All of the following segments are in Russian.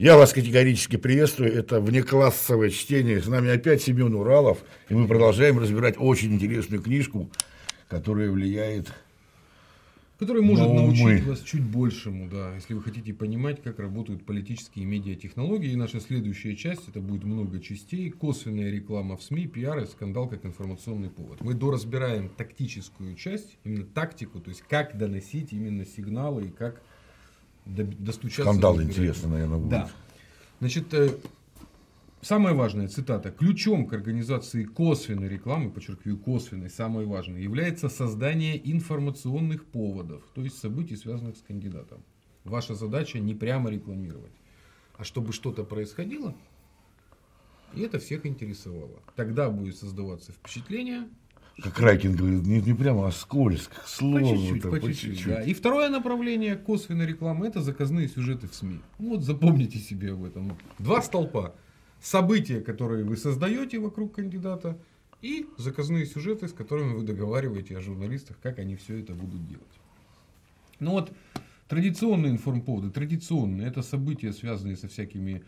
Я вас категорически приветствую. Это внеклассовое чтение. С нами опять Семен Уралов. И мы продолжаем разбирать очень интересную книжку, которая влияет Который может на умы. научить вас чуть большему, да, если вы хотите понимать, как работают политические медиатехнологии. И наша следующая часть, это будет много частей, косвенная реклама в СМИ, пиар и скандал как информационный повод. Мы доразбираем тактическую часть, именно тактику, то есть как доносить именно сигналы и как до- достучаться. скандал интересно, наверное, будет. Да. Значит, э, самая важная цитата. Ключом к организации косвенной рекламы, подчеркиваю, косвенной, самое важное, является создание информационных поводов, то есть событий, связанных с кандидатом. Ваша задача не прямо рекламировать, а чтобы что-то происходило, и это всех интересовало. Тогда будет создаваться впечатление, Как Райкин говорит, не, не прямо, а скользко, к по чуть-чуть, по чуть-чуть, да. И второе направление косвенной рекламы это заказные сюжеты в СМИ. Ну Вот запомните себе об этом. Два столпа. События, которые вы создаете вокруг кандидата, и заказные сюжеты, с которыми вы договариваете о журналистах, как они все это будут делать. Ну вот, традиционные информповоды, традиционные, это события, связанные со всякими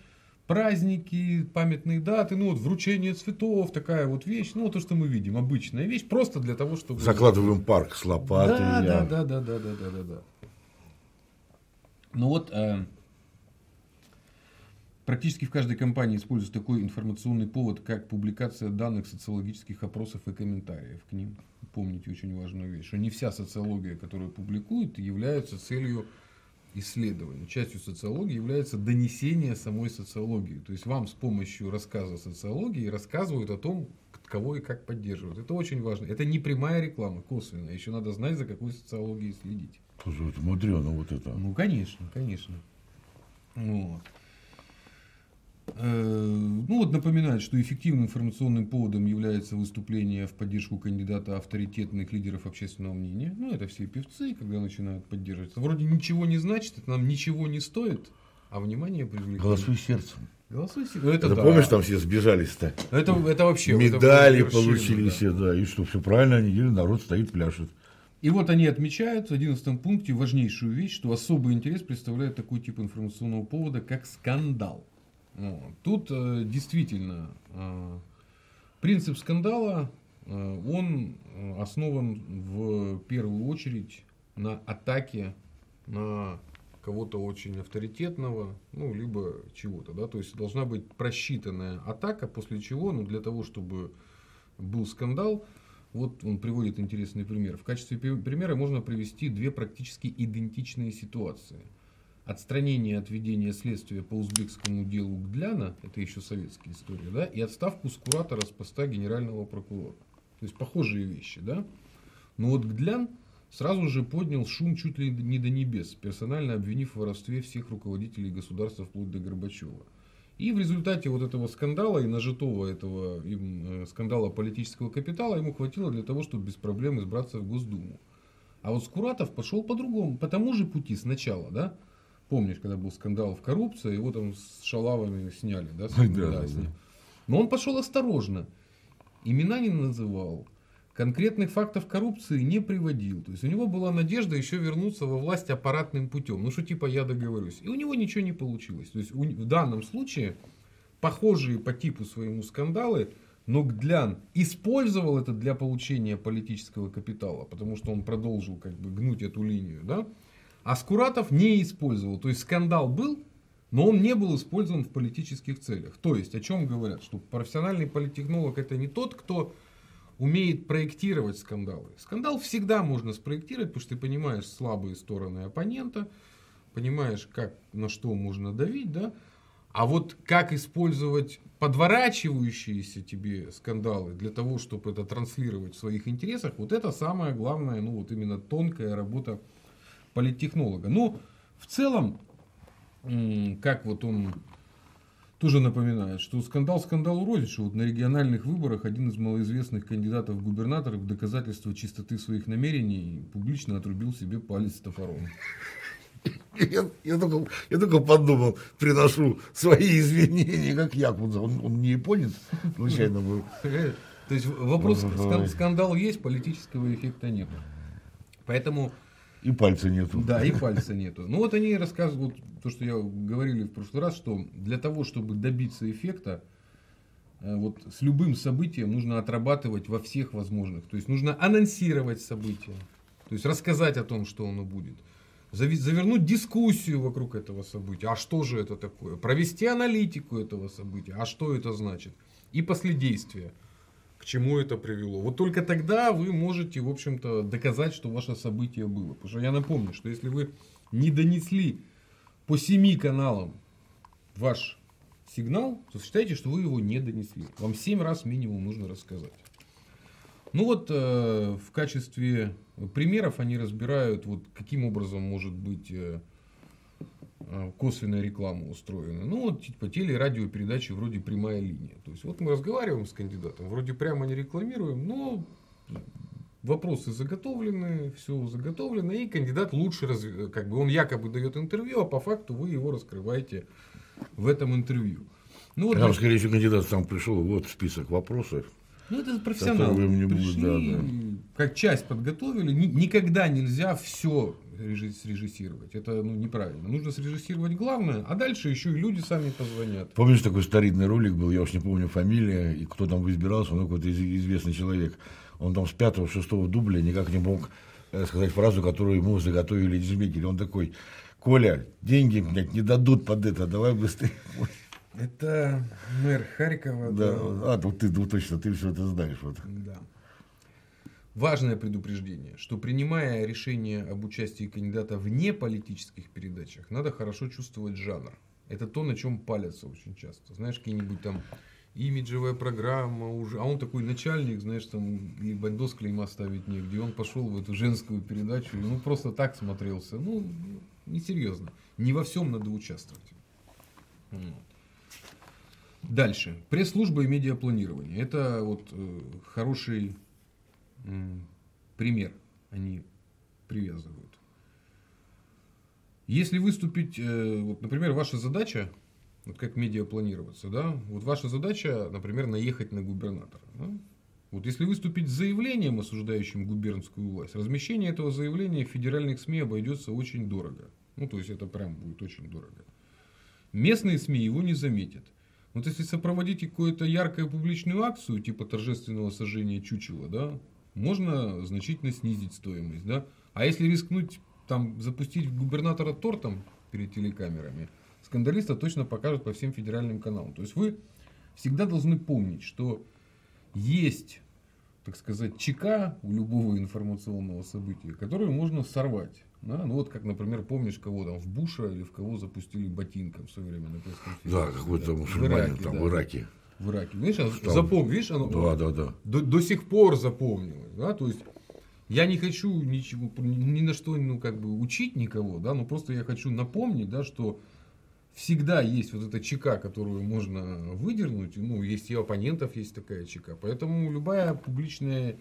праздники, памятные даты, ну вот вручение цветов, такая вот вещь, ну вот то, что мы видим, обычная вещь, просто для того, чтобы... Закладываем парк с лопатой. Да, я- да, да, да, да, да, да, да, да. Ну вот, э, практически в каждой компании используется такой информационный повод, как публикация данных социологических опросов и комментариев к ним. Помните очень важную вещь, что не вся социология, которую публикуют, является целью исследования. Частью социологии является донесение самой социологии. То есть вам с помощью рассказа социологии рассказывают о том, кого и как поддерживают. Это очень важно. Это не прямая реклама, косвенная. Еще надо знать, за какой социологией следить. Слушай, это мудрено вот это. Ну, конечно, конечно. Вот. Э, Ну вот напоминает, что эффективным информационным поводом является выступление в поддержку кандидата авторитетных лидеров общественного мнения. Ну это все певцы, когда начинают поддерживать. Это вроде ничего не значит, это нам ничего не стоит, а внимание привлекает. Голосуй сердцем. Голосуй се- Это, Это да. помнишь, там все сбежались-то? Это, это вообще... это Медали вершина, получили да. все, да. И что, все правильно они делают, народ стоит, пляшет. И вот они отмечают в 11 пункте важнейшую вещь, что особый интерес представляет такой тип информационного повода, как скандал. Тут э, действительно э, принцип скандала, э, он основан в первую очередь на атаке на кого-то очень авторитетного, ну, либо чего-то, да, то есть должна быть просчитанная атака, после чего, ну, для того, чтобы был скандал, вот он приводит интересный пример. В качестве примера можно привести две практически идентичные ситуации. Отстранение от ведения следствия по узбекскому делу Гдляна, это еще советская история, да, и отставку с куратора с поста генерального прокурора. То есть похожие вещи, да. Но вот Гдлян сразу же поднял шум чуть ли не до небес, персонально обвинив в воровстве всех руководителей государства вплоть до Горбачева. И в результате вот этого скандала и нажитого этого им, э, скандала политического капитала ему хватило для того, чтобы без проблем избраться в Госдуму. А вот Скуратов пошел по-другому, по тому же пути сначала, да? Помнишь, когда был скандал в коррупции, его там с шалавами сняли, да? с- Да, да, да. Но он пошел осторожно. Имена не называл. Конкретных фактов коррупции не приводил. То есть у него была надежда еще вернуться во власть аппаратным путем. Ну что типа я договорюсь. И у него ничего не получилось. То есть у- в данном случае похожие по типу своему скандалы, но Гдлян использовал это для получения политического капитала, потому что он продолжил как бы гнуть эту линию, да? А Скуратов не использовал. То есть скандал был, но он не был использован в политических целях. То есть о чем говорят? Что профессиональный политтехнолог это не тот, кто умеет проектировать скандалы. Скандал всегда можно спроектировать, потому что ты понимаешь слабые стороны оппонента, понимаешь, как, на что можно давить, да? А вот как использовать подворачивающиеся тебе скандалы для того, чтобы это транслировать в своих интересах, вот это самая главная, ну вот именно тонкая работа политтехнолога. Ну, в целом, как вот он тоже напоминает, что скандал скандалу рознь, что вот на региональных выборах один из малоизвестных кандидатов в губернаторы в доказательство чистоты своих намерений публично отрубил себе палец топором. Я, я только, я только подумал, приношу свои извинения, как Якудза. Он, он не японец, случайно был. То есть вопрос, скандал есть, политического эффекта нет. Поэтому... И пальца нету. Да, и пальца нету. Ну вот они рассказывают, то, что я говорили в прошлый раз, что для того, чтобы добиться эффекта, э, вот с любым событием нужно отрабатывать во всех возможных. То есть нужно анонсировать событие, то есть рассказать о том, что оно будет. Завернуть дискуссию вокруг этого события. А что же это такое? Провести аналитику этого события. А что это значит? И последействия. К чему это привело? Вот только тогда вы можете, в общем-то, доказать, что ваше событие было. Потому что я напомню, что если вы не донесли по семи каналам ваш сигнал, то считайте, что вы его не донесли. Вам семь раз минимум нужно рассказать. Ну вот э, в качестве примеров они разбирают, вот каким образом может быть э, косвенная реклама устроена. Ну вот типа теле- и радиопередачи вроде прямая линия. То есть вот мы разговариваем с кандидатом, вроде прямо не рекламируем, но вопросы заготовлены, все заготовлено, и кандидат лучше, разв... как бы он якобы дает интервью, а по факту вы его раскрываете в этом интервью. Ну, вот, Там, скорее всего, кандидат сам пришел, вот список вопросов. Ну, это профессионалы. Мне Пришли, да, да. как часть подготовили. Никогда нельзя все срежиссировать. Это ну, неправильно. Нужно срежиссировать главное, а дальше еще и люди сами позвонят. Помнишь, такой старинный ролик был, я уж не помню фамилия, и кто там избирался, он какой-то известный человек. Он там с пятого, шестого дубля никак не мог э, сказать фразу, которую ему заготовили дизмекеры. Он такой, Коля, деньги, блядь, не дадут под это, давай быстрее. Это мэр Харькова. Да, да. а, ну ты ну, точно, ты все это знаешь. Вот. Да. Важное предупреждение, что принимая решение об участии кандидата вне политических передачах, надо хорошо чувствовать жанр. Это то, на чем палятся очень часто. Знаешь, какие-нибудь там имиджевая программа уже, а он такой начальник, знаешь, там и бандос клейма ставить негде, он пошел в эту женскую передачу, ну просто так смотрелся, ну несерьезно, не во всем надо участвовать. Дальше. Пресс-служба и медиапланирование. Это вот э, хороший э, пример они привязывают. Если выступить, э, вот, например, ваша задача вот как медиа планироваться, да? Вот ваша задача, например, наехать на губернатора. Да? Вот если выступить с заявлением, осуждающим губернскую власть, размещение этого заявления в федеральных СМИ обойдется очень дорого. Ну, то есть это прям будет очень дорого. Местные СМИ его не заметят. Вот если сопроводить какую-то яркую публичную акцию, типа торжественного сожжения чучела, да, можно значительно снизить стоимость, да. А если рискнуть там запустить губернатора тортом перед телекамерами – скандалиста точно покажут по всем федеральным каналам. То есть вы всегда должны помнить, что есть, так сказать, ЧК у любого информационного события, которое можно сорвать. Да? Ну вот как, например, помнишь, кого там в Буша или в кого запустили ботинком в свое время на пресс-конференции. Да, какой-то мусульманин там да. в Ираке. В Ираке. Видишь, там... запомни, видишь, оно да, да, да. До, до сих пор запомнилось. Да? То есть я не хочу ничего, ни на что ну, как бы учить никого, да, но просто я хочу напомнить, да, что всегда есть вот эта чека, которую можно выдернуть. Ну, есть и оппонентов есть такая чека. Поэтому любая публичная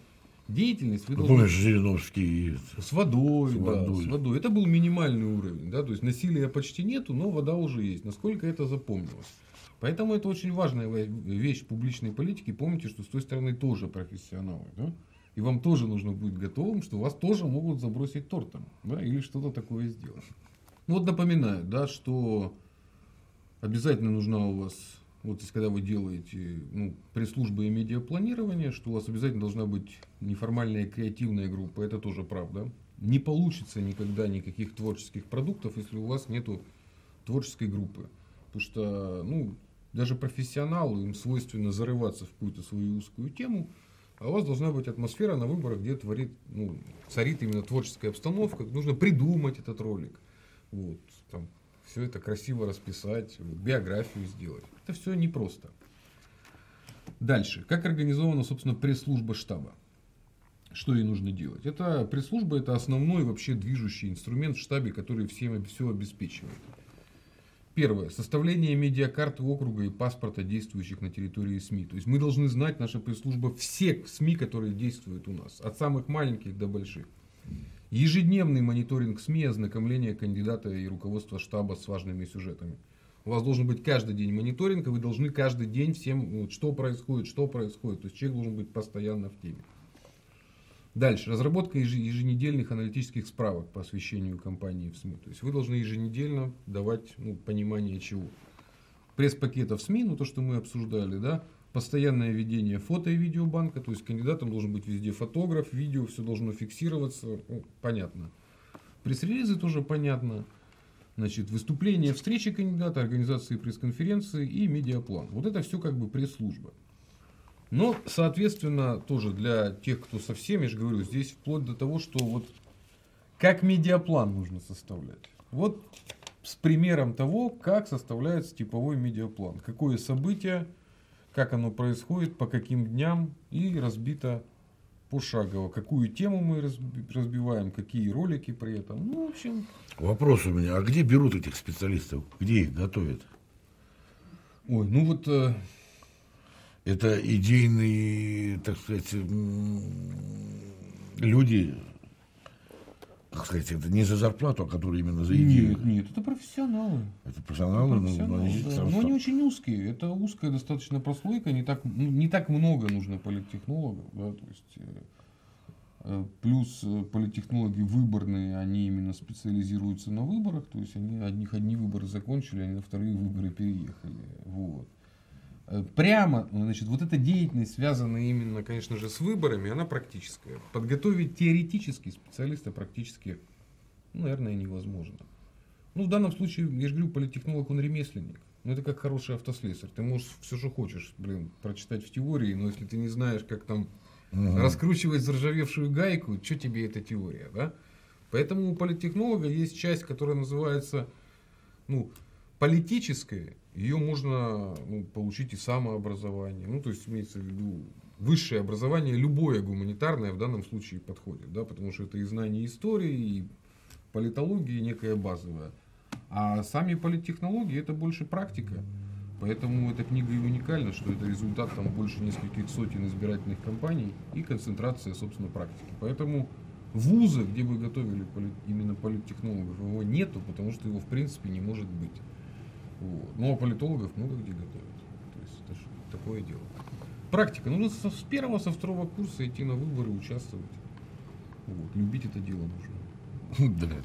деятельность вы должны... Помнишь, Жириновский... С водой, с водой. Да, с водой. Это был минимальный уровень. Да? То есть насилия почти нету, но вода уже есть. Насколько это запомнилось. Поэтому это очень важная вещь публичной политики. Помните, что с той стороны тоже профессионалы. Да? И вам тоже нужно быть готовым, что вас тоже могут забросить тортом. Да? Или что-то такое сделать. Ну вот напоминаю, да, что обязательно нужна у вас, вот когда вы делаете ну, пресс-служба и медиапланирование, что у вас обязательно должна быть неформальная креативная группа, это тоже правда. Не получится никогда никаких творческих продуктов, если у вас нету творческой группы. Потому что, ну, даже профессионалу им свойственно зарываться в какую-то свою узкую тему, а у вас должна быть атмосфера на выборах, где творит, ну, царит именно творческая обстановка. Нужно придумать этот ролик. Вот, там, все это красиво расписать, биографию сделать. Это все непросто. Дальше. Как организована, собственно, пресс-служба штаба? Что ей нужно делать? Это пресс-служба это основной вообще движущий инструмент в штабе, который всем все обеспечивает. Первое. Составление медиакарты округа и паспорта действующих на территории СМИ. То есть мы должны знать, наша пресс-служба, все СМИ, которые действуют у нас. От самых маленьких до больших. Ежедневный мониторинг СМИ, ознакомление кандидата и руководства штаба с важными сюжетами. У вас должен быть каждый день мониторинг, и вы должны каждый день всем, вот, что происходит, что происходит. То есть человек должен быть постоянно в теме. Дальше. Разработка еженедельных аналитических справок по освещению компании в СМИ. То есть вы должны еженедельно давать ну, понимание чего. Пресс-пакетов СМИ, ну то, что мы обсуждали, да, постоянное ведение фото и видеобанка, то есть кандидатом должен быть везде фотограф, видео, все должно фиксироваться, ну, понятно. Пресс-релизы тоже понятно. Значит, выступление, встречи кандидата, организации пресс-конференции и медиаплан. Вот это все как бы пресс-служба. Но, соответственно, тоже для тех, кто совсем, я же говорю, здесь вплоть до того, что вот как медиаплан нужно составлять. Вот с примером того, как составляется типовой медиаплан. Какое событие, как оно происходит, по каким дням и разбито пошагово. Какую тему мы разбиваем, какие ролики при этом. Ну, в общем... Вопрос у меня, а где берут этих специалистов? Где их готовят? Ой, ну вот э, это идейные, так сказать, люди, как сказать, это не за зарплату, а которые именно за идею. Нет, нет, это профессионалы. Это профессионалы, это профессионалы но, они, да. но они очень узкие. Это узкая достаточно прослойка, не так, ну, не так много нужно политтехнологов. Да, то есть, э, э, плюс э, политтехнологи выборные, они именно специализируются на выборах, то есть они одних одни выборы закончили, они на вторые выборы переехали. Вот. Э, прямо, значит, вот эта деятельность, связанная именно, конечно же, с выборами, она практическая. Подготовить теоретически специалиста практически, ну, наверное, невозможно. Ну, в данном случае, я же говорю, политтехнолог, он ремесленник. Ну, это как хороший автослесарь. Ты можешь все, что хочешь, блин, прочитать в теории, но если ты не знаешь, как там угу. раскручивать заржавевшую гайку, что тебе эта теория, да? Поэтому у политтехнолога есть часть, которая называется, ну, политическая, ее можно ну, получить и самообразование. Ну, то есть имеется в виду высшее образование, любое гуманитарное в данном случае подходит, да, потому что это и знание истории, и политологии некая базовая. А сами политтехнологии это больше практика. Поэтому эта книга и уникальна, что это результат там больше нескольких сотен избирательных кампаний и концентрация, собственно, практики. Поэтому вуза, где бы готовили именно политтехнологов, его нету, потому что его в принципе не может быть. Вот. Ну, а политологов много где готовят. То есть это же такое дело. Практика. Нужно со, с первого, со второго курса идти на выборы, участвовать. Вот. Любить это дело нужно. Да.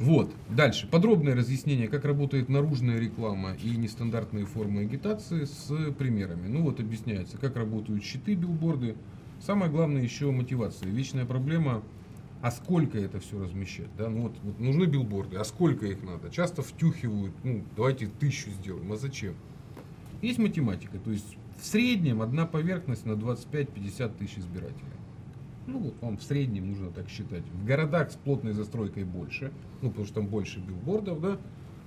Вот. Дальше. Подробное разъяснение, как работает наружная реклама и нестандартные формы агитации с примерами. Ну вот объясняется, как работают щиты, билборды. Самое главное еще мотивация. Вечная проблема а сколько это все размещать? Да? Ну, вот, вот нужны билборды, а сколько их надо? Часто втюхивают, ну, давайте тысячу сделаем, а зачем? Есть математика, то есть в среднем одна поверхность на 25-50 тысяч избирателей. Ну вот вам в среднем нужно так считать. В городах с плотной застройкой больше, ну потому что там больше билбордов, да.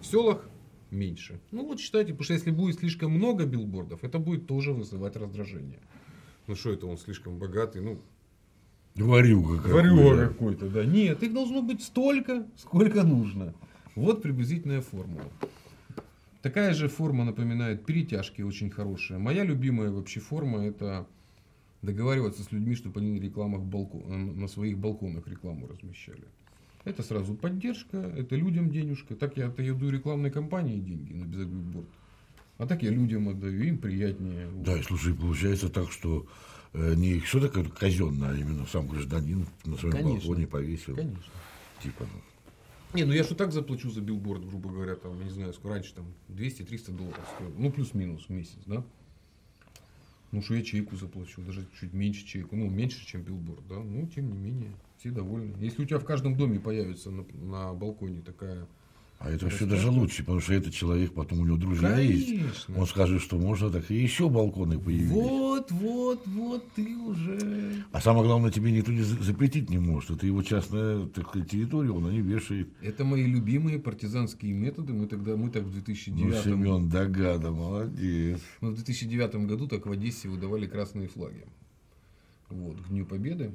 В селах меньше. Ну вот считайте, потому что если будет слишком много билбордов, это будет тоже вызывать раздражение. Ну что это он слишком богатый, ну Варюга какой-то. Варюга какой-то, да. Нет, их должно быть столько, сколько нужно. Вот приблизительная формула. Такая же форма напоминает перетяжки, очень хорошая. Моя любимая вообще форма это договариваться с людьми, чтобы они на рекламах балкон, на своих балконах рекламу размещали. Это сразу поддержка, это людям денежка. Так я отдаю рекламной компании деньги на безобидборд. А так я людям отдаю, им приятнее. Да, слушай, получается так, что не что такое казенное, а именно сам гражданин на своем Конечно. балконе повесил. Конечно. Типа, ну. Не, ну я что так заплачу за билборд, грубо говоря, там, я не знаю, сколько раньше там 200-300 долларов стоил. Ну, плюс-минус в месяц, да? Ну, что я чайку заплачу, даже чуть меньше чайку, ну, меньше, чем билборд, да? Ну, тем не менее, все довольны. Если у тебя в каждом доме появится на, на балконе такая а это все даже лучше, потому что этот человек, потом у него друзья Конечно. есть. Он скажет, что можно так и еще балконы появились. Вот, вот, вот, ты уже. А самое главное, тебе никто не запретить не может. Это его частная так сказать, территория, он ней вешает. Это мои любимые партизанские методы. Мы тогда, мы так в 2009 Ну, Семен Догада, молодец. Мы в 2009 году так в Одессе выдавали красные флаги. Вот, к Дню Победы.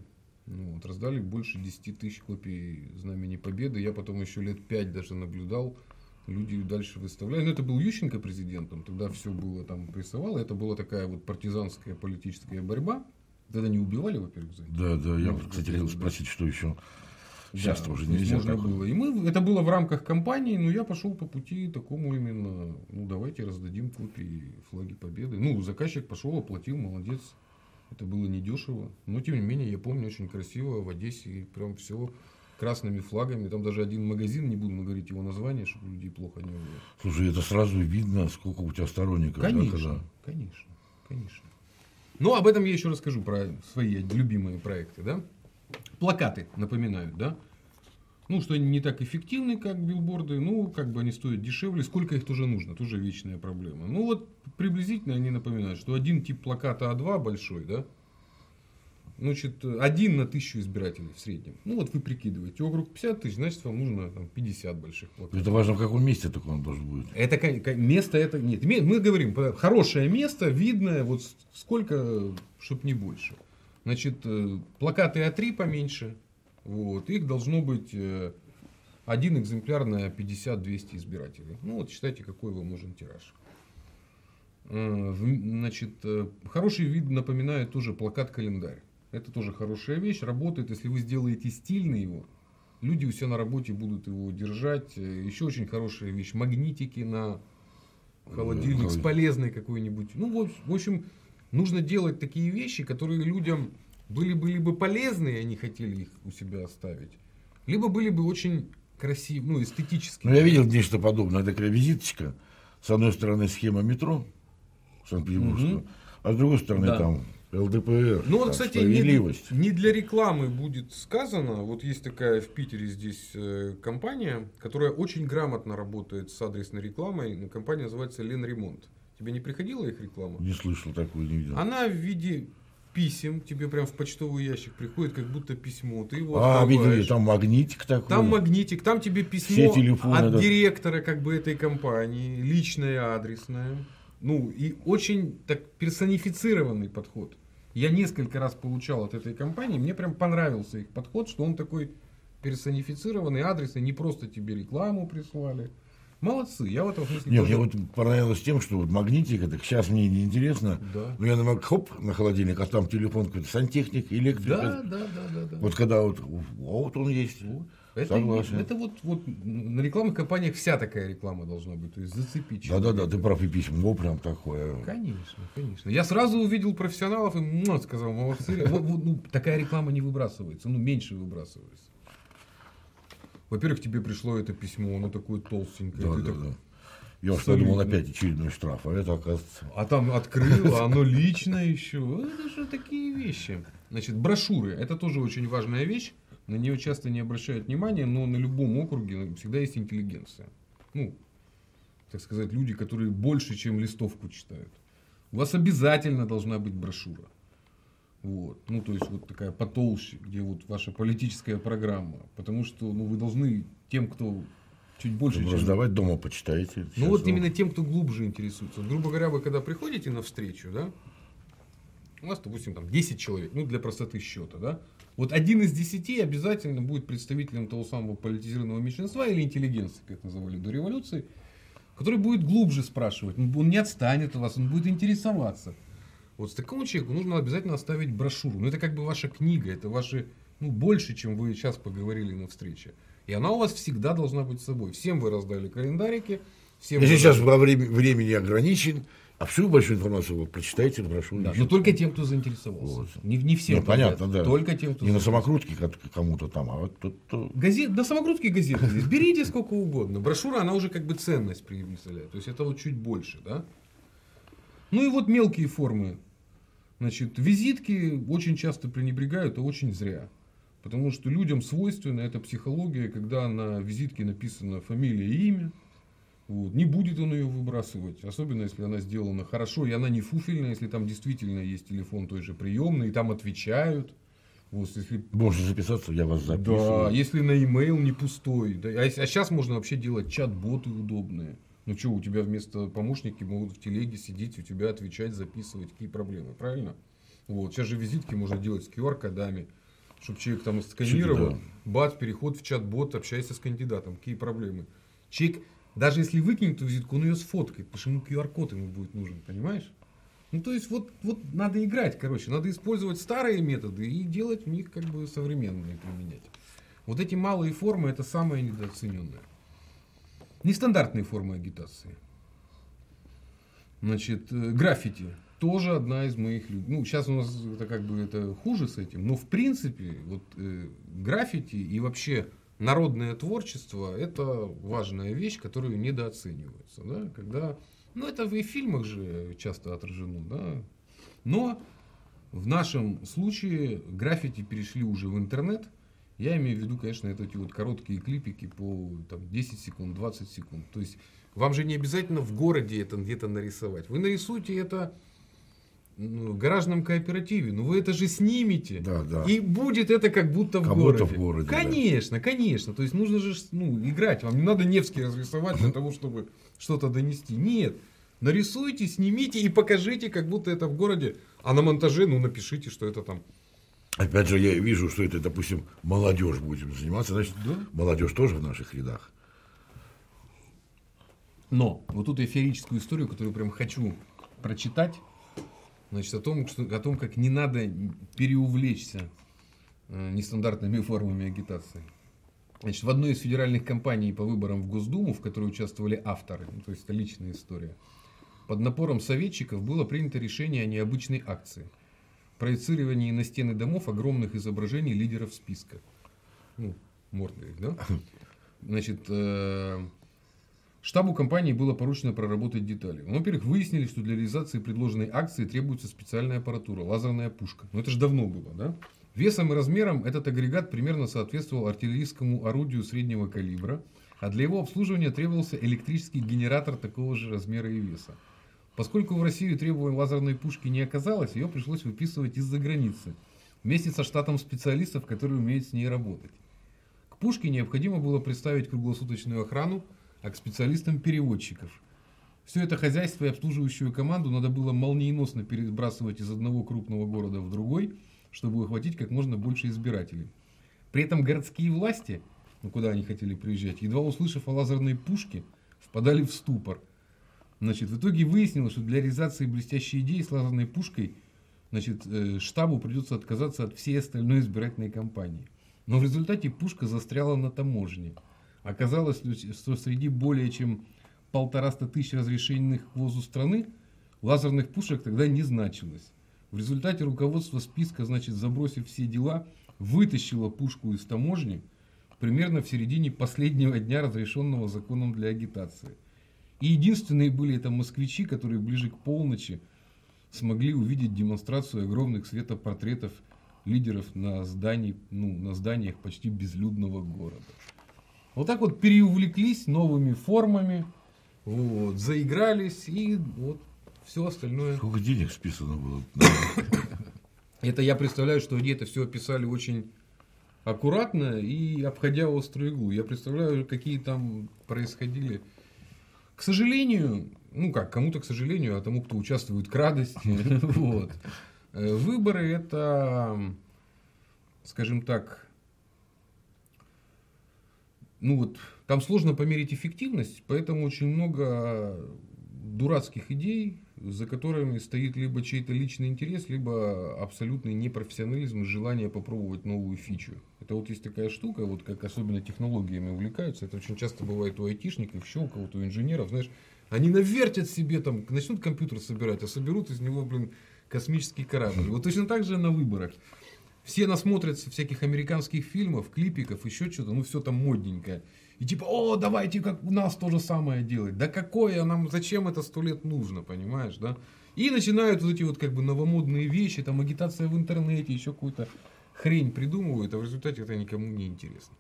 Ну, вот, раздали больше 10 тысяч копий Знамени Победы. Я потом еще лет 5 даже наблюдал. Люди дальше выставляли. Но ну, это был Ющенко президентом. Тогда все было там прессовало. Это была такая вот партизанская политическая борьба. Тогда не убивали, во-первых, за это. Да, да. Я, ну, кстати, хотел спросить, что еще Сейчас Да, уже то есть нельзя. можно такое. было. И мы, это было в рамках кампании, но я пошел по пути такому именно, ну давайте раздадим копии флаги победы. Ну, заказчик пошел, оплатил, молодец. Это было недешево. Но тем не менее, я помню, очень красиво в Одессе, и прям все красными флагами. Там даже один магазин, не будем говорить его название, чтобы людей плохо не было. Слушай, это сразу видно, сколько у тебя сторонников. да, Конечно, когда- конечно, конечно. Ну, об этом я еще расскажу, про свои любимые проекты, да. Плакаты напоминают, да. Ну, что они не так эффективны, как билборды, ну, как бы они стоят дешевле, сколько их тоже нужно, тоже вечная проблема. Ну, вот приблизительно они напоминают, что один тип плаката А2 большой, да, значит, один на тысячу избирателей в среднем. Ну, вот вы прикидываете, округ 50 тысяч, значит, вам нужно там, 50 больших плакатов. Это важно, в каком месте только он должен быть. Это место это нет. Мы говорим хорошее место, видное, вот сколько, чтоб не больше. Значит, э, плакаты А3 поменьше. Вот, их должно быть э, один экземпляр на 50-200 избирателей. Ну вот считайте, какой вам нужен тираж. Э, Значит, э, хороший вид напоминает тоже плакат-календарь. Это тоже хорошая вещь, работает, если вы сделаете стильный его. Люди у себя на работе будут его держать. Еще очень хорошая вещь. Магнитики на холодильник с полезной какой-нибудь. Ну, в общем, нужно делать такие вещи, которые людям были бы либо полезны, и они хотели их у себя оставить, либо были бы очень красивы, ну, эстетически. Ну, я видел нечто подобное. Такая визиточка. С одной стороны схема метро Санкт-Петербургского, Мгм. а с другой стороны Да. там ЛДПР. Ну, вот, кстати, не, справедливость. не для рекламы будет сказано. Вот есть такая в Питере здесь э, компания, которая очень грамотно работает с адресной рекламой. Компания называется Лен Ремонт. Тебе не приходила их реклама? Не слышал такую, не видел. Она в виде писем тебе прям в почтовый ящик приходит, как будто письмо. Ты его а, видели, там магнитик такой. Там магнитик, там тебе письмо от да. директора как бы этой компании, личное, адресное. Ну, и очень так персонифицированный подход. Я несколько раз получал от этой компании, мне прям понравился их подход, что он такой персонифицированный, адресный, не просто тебе рекламу прислали. Молодцы, я в этом смысле Нет, тоже- мне вот понравилось тем, что вот магнитик, это сейчас мне не интересно. Да. Но я на хоп, на холодильник, а там телефон какой-то, сантехник, электрик. Да, да, да, да, да. Вот когда вот, вот он есть. Вот. Это, Согласен. это вот, вот на рекламных компаниях вся такая реклама должна быть. То есть зацепить человека. Да-да-да, ты прав, и письмо прям такое. Конечно, конечно. Я сразу увидел профессионалов и «Муа», сказал, молодцы. Вот, вот, ну, такая реклама не выбрасывается, ну меньше выбрасывается. Во-первых, тебе пришло это письмо, оно такое толстенькое. Да, да, так- да. Я уж подумал, опять очередной штраф, а это оказывается. А там открыл, а оно лично еще. Это же такие вещи. Значит, брошюры. Это тоже очень важная вещь. На нее часто не обращают внимания, но на любом округе всегда есть интеллигенция. Ну, так сказать, люди, которые больше, чем листовку читают. У вас обязательно должна быть брошюра. Вот. Ну, то есть, вот такая потолще, где вот ваша политическая программа. Потому что ну, вы должны тем, кто чуть больше, чем Раздавать дома почитаете. ну Сейчас, вот именно тем, кто глубже интересуется. Вот, грубо говоря, вы когда приходите на встречу, да, у вас, допустим, там 10 человек, ну для простоты счета, да, вот один из десяти обязательно будет представителем того самого политизированного меньшинства или интеллигенции, как называли до революции, который будет глубже спрашивать, он не отстанет от вас, он будет интересоваться. Вот с такому человеку нужно обязательно оставить брошюру. Ну это как бы ваша книга, это ваши, ну больше, чем вы сейчас поговорили на встрече. И она у вас всегда должна быть с собой. Всем вы раздали календарики, всем Если вы сейчас во время, времени ограничен, а всю большую информацию вы прочитайте в брошюре. Да, еще. но только тем, кто заинтересовался. Вот. Не, не всем. Ну, понятно, да. Только тем, кто Не на самокрутке кому-то там, а вот тут то- Газет, на самокрутке газеты здесь. Берите сколько угодно. Брошюра, она уже как бы ценность представляет. То есть это вот чуть больше, да? Ну и вот мелкие формы. Значит, визитки очень часто пренебрегают, а очень зря. Потому что людям свойственна эта психология, когда на визитке написано фамилия и имя. Вот. Не будет он ее выбрасывать, особенно если она сделана хорошо, и она не фуфельная, если там действительно есть телефон той же приемной, и там отвечают. Вот, если можно записаться, я вас да, записываю. если на e-mail не пустой. Да, а, сейчас можно вообще делать чат-боты удобные. Ну что, у тебя вместо помощники могут в телеге сидеть, у тебя отвечать, записывать, какие проблемы, правильно? Вот, сейчас же визитки можно делать с QR-кодами, чтобы человек там сканировал, да. бац, переход в чат-бот, общайся с кандидатом, какие проблемы. Человек, даже если выкинет эту визитку, он ее сфоткает, потому что ему QR-код ему будет нужен, понимаешь? Ну, то есть, вот, вот надо играть, короче, надо использовать старые методы и делать в них как бы современные применять. Вот эти малые формы это самое недооцененное. Нестандартные формы агитации. Значит, э, граффити тоже одна из моих люб- Ну, сейчас у нас это как бы это хуже с этим, но в принципе вот э, граффити и вообще народное творчество это важная вещь, которую недооценивается, да, когда, ну это и в фильмах же часто отражено, да, но в нашем случае граффити перешли уже в интернет. Я имею в виду, конечно, это эти вот короткие клипики по там, 10 секунд, 20 секунд. То есть вам же не обязательно в городе это где-то нарисовать. Вы нарисуете это ну, в гаражном кооперативе, но вы это же снимете. Да, да. И будет это как будто в Как городе. будто в городе, да. Конечно, конечно. То есть нужно же ну, играть. Вам не надо Невский разрисовать для того, чтобы что-то донести. Нет. Нарисуйте, снимите и покажите, как будто это в городе. А на монтаже, ну, напишите, что это там. Опять же, я вижу, что это, допустим, молодежь будем заниматься, значит, Да. молодежь тоже в наших рядах. Но вот тут я феерическую историю, которую прям хочу прочитать. Значит, о том, что, о том, как не надо переувлечься э, нестандартными формами агитации. Значит, в одной из федеральных кампаний по выборам в Госдуму, в которой участвовали авторы, ну, то есть это личная история, под напором советчиков было принято решение о необычной акции. Проецировании на стены домов огромных изображений лидеров списка. Ну, их, да? Значит, э, штабу компании было поручено проработать детали. Ну, во-первых, выяснили, что для реализации предложенной акции требуется специальная аппаратура, лазерная пушка. Но это же давно было, да? Весом и размером этот агрегат примерно соответствовал артиллерийскому орудию среднего калибра, а для его обслуживания требовался электрический генератор такого же размера и веса. Поскольку в Россию требуемой лазерной пушки не оказалось, ее пришлось выписывать из-за границы, вместе со штатом специалистов, которые умеют с ней работать. К пушке необходимо было представить круглосуточную охрану, а к специалистам переводчиков. Все это хозяйство и обслуживающую команду надо было молниеносно перебрасывать из одного крупного города в другой, чтобы охватить как можно больше избирателей. При этом городские власти, ну куда они хотели приезжать, едва услышав о лазерной пушке, впадали в ступор. Значит, в итоге выяснилось, что для реализации блестящей идеи с лазерной пушкой значит, э, штабу придется отказаться от всей остальной избирательной кампании. Но в результате пушка застряла на таможне. Оказалось, что среди более чем полтораста тысяч разрешенных ввозу страны лазерных пушек тогда не значилось. В результате руководство списка, значит, забросив все дела, вытащило пушку из таможни примерно в середине последнего дня, разрешенного законом для агитации. И единственные были это москвичи, которые ближе к полночи смогли увидеть демонстрацию огромных светопортретов лидеров на, здании, ну, на зданиях почти безлюдного города. Вот так вот переувлеклись новыми формами, вот, заигрались и вот все остальное. Сколько денег списано было? Это я представляю, что они это все описали очень аккуратно и обходя острую иглу. Я представляю, какие там происходили. К сожалению, ну как, кому-то к сожалению, а тому, кто участвует к радости. Вот. Э, Выборы это, скажем так, ну вот, там сложно померить эффективность, поэтому очень много дурацких идей, за которыми стоит либо чей-то личный интерес, либо абсолютный непрофессионализм желание попробовать новую фичу. Это вот есть такая штука, вот как особенно технологиями увлекаются, это очень часто бывает у айтишников, еще у кого-то, у инженеров, знаешь, они навертят себе там, начнут компьютер собирать, а соберут из него, блин, космический корабль. Вот точно так же на выборах. Все насмотрятся всяких американских фильмов, клипиков, еще что-то, ну все там модненькое. И типа, о, давайте как у нас то же самое делать. Да какое нам, зачем это сто лет нужно, понимаешь, да? И начинают вот эти вот как бы новомодные вещи, там агитация в интернете, еще какую-то хрень придумывают, а в результате это никому не интересно.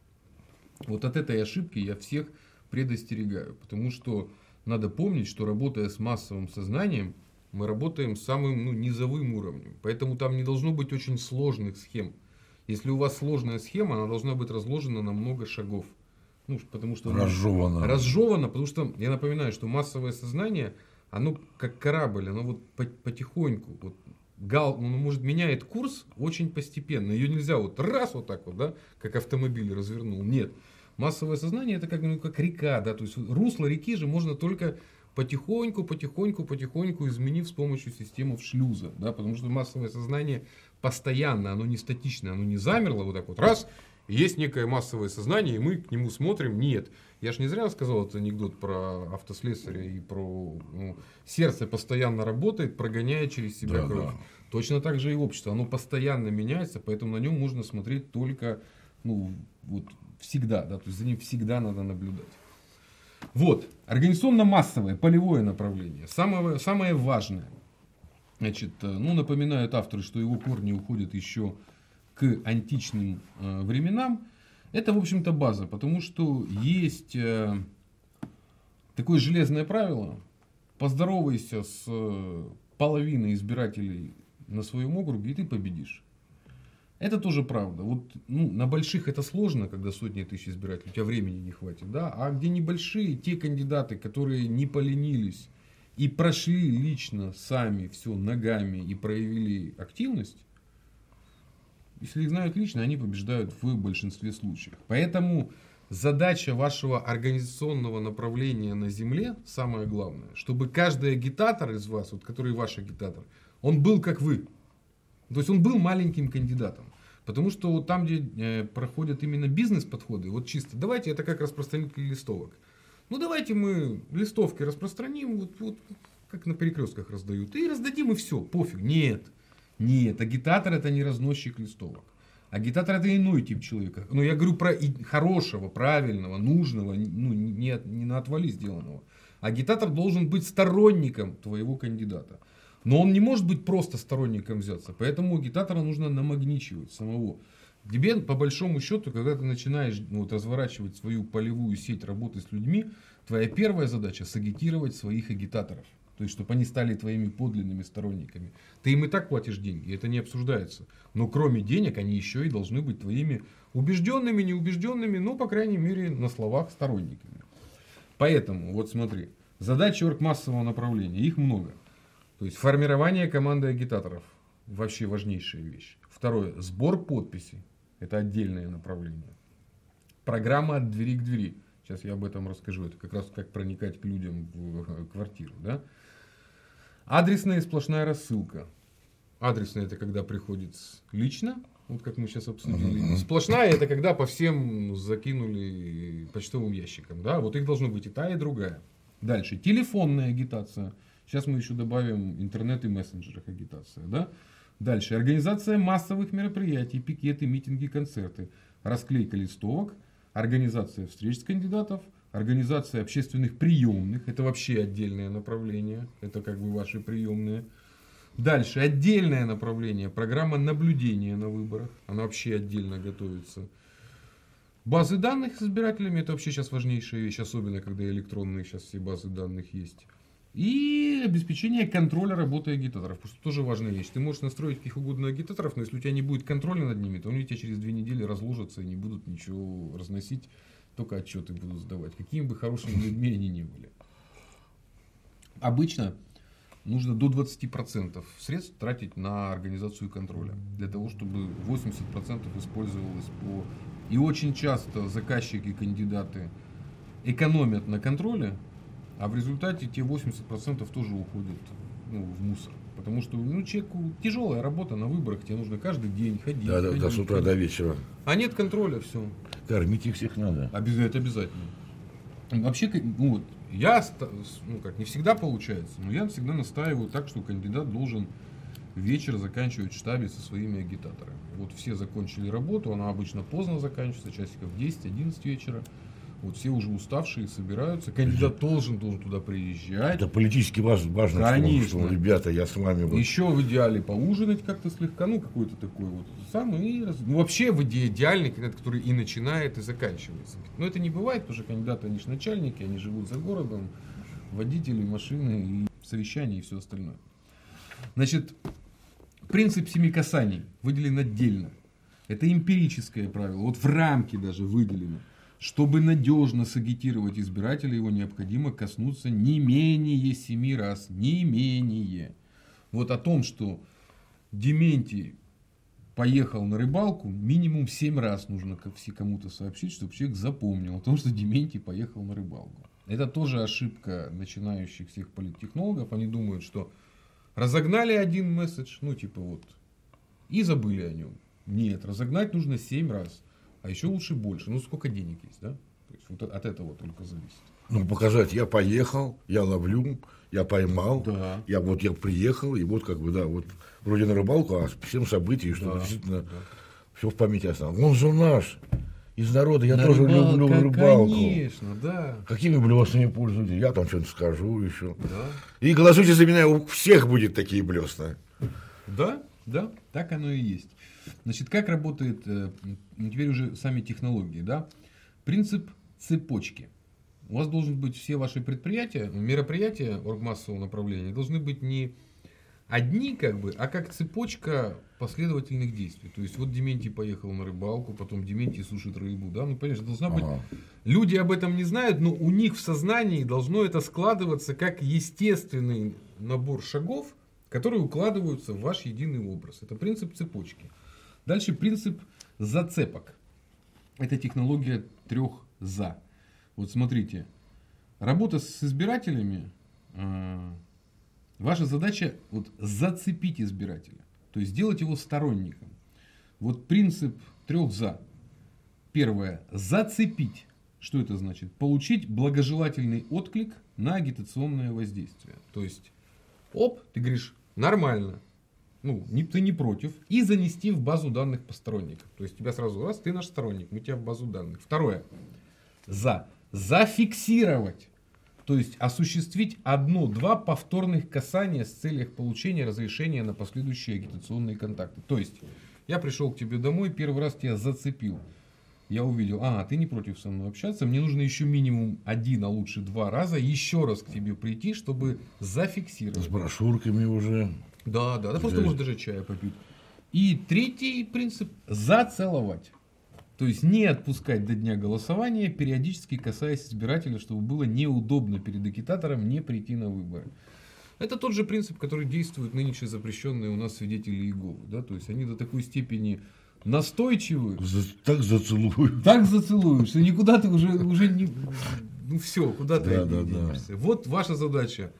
Вот от этой ошибки я всех предостерегаю, потому что надо помнить, что работая с массовым сознанием, мы работаем с самым ну, низовым уровнем. Поэтому там не должно быть очень сложных схем. Если у вас сложная схема, она должна быть разложена на много шагов. Ну, потому что Разжевано. разжевано, потому что я напоминаю, что массовое сознание, оно как корабль, оно вот по- потихоньку, вот гал, он может меняет курс очень постепенно. Ее нельзя вот раз вот так вот, да, как автомобиль развернул. Нет. Массовое сознание это как, ну, как река, да, то есть русло реки же можно только потихоньку, потихоньку, потихоньку изменив с помощью системы шлюза, да, потому что массовое сознание постоянно, оно не статично, оно не замерло вот так вот раз Есть некое массовое сознание, и мы к нему смотрим. Нет. Я же не зря сказал этот анекдот про автослесаря и про ну, сердце постоянно работает, прогоняя через себя Да, кровь. да. Точно так же и общество. Оно постоянно меняется, поэтому на нем можно смотреть только ну, вот, всегда. Да, то есть за ним всегда надо наблюдать. Вот, организационно-массовое, полевое направление. Самое, самое важное. Значит, э, ну, напоминают авторы, что его корни уходят еще к античным э, временам. Это, в общем-то, база, потому что есть э, такое железное правило. Поздоровайся с э, половиной избирателей на своем округе, и ты победишь. Это тоже правда. Вот ну, на больших это сложно, когда сотни тысяч избирателей, у тебя времени не хватит, да. А где небольшие, те кандидаты, которые не поленились и прошли лично сами все ногами и проявили активность, если их знают лично, они побеждают в большинстве случаев. Поэтому задача вашего организационного направления на Земле, самое главное, чтобы каждый агитатор из вас, вот который ваш агитатор, он был как вы. То есть он был маленьким кандидатом. Потому что вот там, где э, проходят именно бизнес-подходы, вот чисто, давайте это как распространитель листовок. Ну давайте мы листовки распространим, вот, вот как на перекрестках раздают, и раздадим и все, пофиг. Нет, нет, агитатор это не разносчик листовок. Агитатор это иной тип человека. Но я говорю про хорошего, правильного, нужного, ну не, не на отвали сделанного. Агитатор должен быть сторонником твоего кандидата. Но он не может быть просто сторонником взяться. Поэтому агитатора нужно намагничивать самого. Тебе, по большому счету, когда ты начинаешь ну, вот, разворачивать свою полевую сеть работы с людьми, твоя первая задача сагитировать своих агитаторов. То есть, чтобы они стали твоими подлинными сторонниками. Ты им и так платишь деньги, это не обсуждается. Но кроме денег, они еще и должны быть твоими убежденными, неубежденными, ну, по крайней мере, на словах сторонниками. Поэтому, вот смотри, задачи оргмассового направления, их много. То есть формирование команды агитаторов вообще важнейшая вещь. Второе, сбор подписей. Это отдельное направление. Программа от двери к двери. Сейчас я об этом расскажу. Это как раз как проникать к людям в э, квартиру. Да? Адресная и сплошная рассылка. Адресная это когда приходит лично, вот как мы сейчас обсудили. Сплошная это когда по всем закинули почтовым ящикам. Да? Вот их должно быть и та, и другая. Дальше. Телефонная агитация. Сейчас мы еще добавим интернет и мессенджерах агитация. Да? Дальше. Организация массовых мероприятий, пикеты, митинги, концерты. Расклейка листовок. Организация встреч с кандидатов. Организация общественных приемных. Это вообще отдельное направление. Это как бы ваши приемные. Дальше. Отдельное направление. Программа наблюдения на выборах. Она вообще отдельно готовится. Базы данных с избирателями это вообще сейчас важнейшая вещь, особенно когда электронные сейчас все базы данных есть. И обеспечение контроля работы агитаторов, потому тоже важная вещь. Ты можешь настроить каких угодно агитаторов, но если у тебя не будет контроля над ними, то они у тебя через две недели разложатся и не будут ничего разносить, только отчеты будут сдавать, какими бы хорошими людьми они ни были. Обычно нужно до 20% средств тратить на организацию контроля, для того, чтобы 80% использовалось по... И очень часто заказчики, кандидаты экономят на контроле, а в результате те 80% тоже уходят ну, в мусор. Потому что ну, человеку тяжелая работа на выборах, тебе нужно каждый день ходить. Да, да, ходить, до с утра ходить. до вечера. А нет контроля, все. Кормить их всех надо. Обязательно, это обязательно. Вообще, ну вот, я, ну как, не всегда получается, но я всегда настаиваю так, что кандидат должен вечер заканчивать в штабе со своими агитаторами. Вот все закончили работу, она обычно поздно заканчивается, часиков 10-11 вечера. Вот все уже уставшие собираются. Кандидат должен, должен туда приезжать. Это политически важно, важно что, Конечно. что, ребята, я с вами. Вот. Еще в идеале поужинать как-то слегка, ну какой-то такой вот самый. и раз- Ну, вообще в идеальный кандидат, который и начинает, и заканчивается. Но это не бывает, потому что кандидаты, они же начальники, они живут за городом, водители, машины, и совещания и все остальное. Значит, принцип семи касаний выделен отдельно. Это эмпирическое правило, вот в рамке даже выделено. Чтобы надежно сагитировать избирателя, его необходимо коснуться не менее семи раз. Не менее. Вот о том, что Дементий поехал на рыбалку, минимум 7 раз нужно кому-то сообщить, чтобы человек запомнил о том, что Дементий поехал на рыбалку. Это тоже ошибка начинающих всех политтехнологов. Они думают, что разогнали один месседж, ну типа вот, и забыли о нем. Нет, разогнать нужно 7 раз. А еще лучше больше. Ну, сколько денег есть, да? То есть вот от этого только зависит. Ну, показать, я поехал, я ловлю, я поймал, Да. я вот я приехал, и вот как бы, да, вот вроде на рыбалку, а всем события, что Да, действительно да. все в памяти осталось. Он же наш, из народа, я На тоже рыбалка, люблю рыбалку. Конечно, да. Какими блеснами пользуетесь? Я там что-то скажу еще. Да. И голосуйте за меня, у всех будет такие блесна. Да, да, так оно и есть. Значит, как работает э, теперь уже сами технологии, да? Принцип цепочки. У вас должен быть все ваши предприятия, мероприятия оргмассового направления должны быть не одни, как бы, а как цепочка последовательных действий. То есть вот Дементий поехал на рыбалку, потом Дементий сушит рыбу, да, ну, конечно, должна быть Ага. Люди об этом не знают, но у них в сознании должно это складываться как естественный набор шагов, которые укладываются в ваш единый образ. Это принцип цепочки. Дальше принцип зацепок. Это технология трех за. Вот смотрите, работа с избирателями, э, ваша задача вот зацепить избирателя, то есть сделать его сторонником. Вот принцип трех за. Первое. Зацепить. Что это значит? Получить благожелательный отклик на агитационное воздействие. То есть, оп, ты говоришь, нормально. Ну, не, ты не против. И занести в базу данных посторонников. То есть, тебя сразу раз, ты наш сторонник, мы тебя в базу данных. Второе. За. Зафиксировать. То есть осуществить одно-два повторных касания с целью получения разрешения на последующие агитационные контакты. То есть я пришел к тебе домой, первый раз тебя зацепил. Я увидел, а, ты не против со мной общаться, мне нужно еще минимум один, а лучше два раза еще раз к тебе прийти, чтобы С зафиксировать. брошюрками уже. Да, да, да, просто можно даже чая попить. И третий принцип – зацеловать. То есть не отпускать до дня голосования, периодически касаясь избирателя, чтобы было неудобно перед агитатором не прийти на выборы. Это тот же принцип, который действует нынешние запрещенные у нас свидетели Иеговы. Да? То есть они до такой степени настойчивы, За- так зацелую. так зацелуешь, что никуда ты уже, уже не... Ну все, куда ты Да, не да, да. денешься. Вот ваша задача.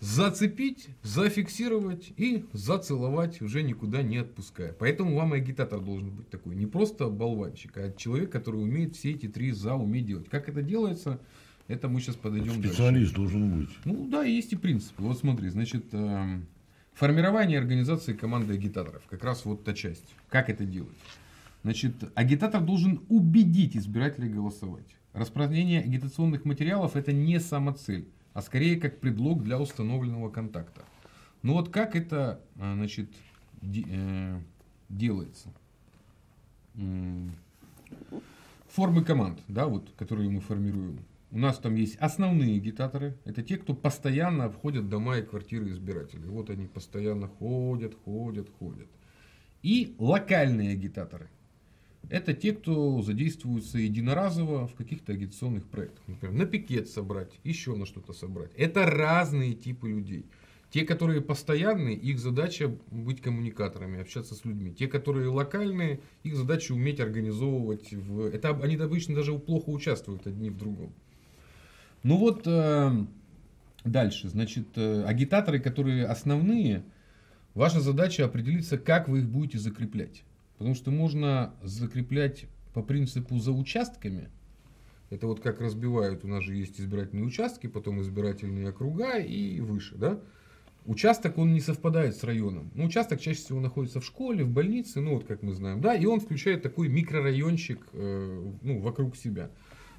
Зацепить, зафиксировать и зацеловать, уже никуда не отпуская. Поэтому вам и агитатор должен быть такой. Не просто болванчик, а человек, который умеет все эти три за уметь делать. Как это делается, это мы сейчас подойдем дальше. Специалист должен быть. Ну да, есть и принципы. Вот смотри, значит, эм, формирование организации команды агитаторов. Как раз вот та часть. Как это делать? Значит, агитатор должен убедить избирателей голосовать. Распространение агитационных материалов это не самоцель, а скорее как предлог для установленного контакта. Ну вот как это, э, значит, э, делается? Формы команд, да, вот, которые мы формируем. У нас там есть основные агитаторы. Это те, кто постоянно обходят дома и квартиры избирателей. Вот они постоянно ходят, ходят, ходят. И локальные агитаторы. Это те, кто задействуются единоразово в каких-то агитационных проектах. Например, на пикет собрать, еще на что-то собрать. Это разные типы людей. Те, которые постоянные, их задача быть коммуникаторами, общаться с людьми. Те, которые локальные, их задача уметь организовывать. В... Это они обычно даже плохо участвуют одни в другом. Ну вот э, дальше, значит, э, агитаторы, которые основные, ваша задача определиться, как вы их будете закреплять. Потому что можно закреплять по принципу за участками. Это вот как разбивают, у нас же есть избирательные участки, потом избирательные округа и выше, да? Участок, он не совпадает с районом. Ну, участок чаще всего находится в школе, в больнице, ну, вот как мы знаем, да, и он включает такой микрорайончик, э, ну, вокруг себя.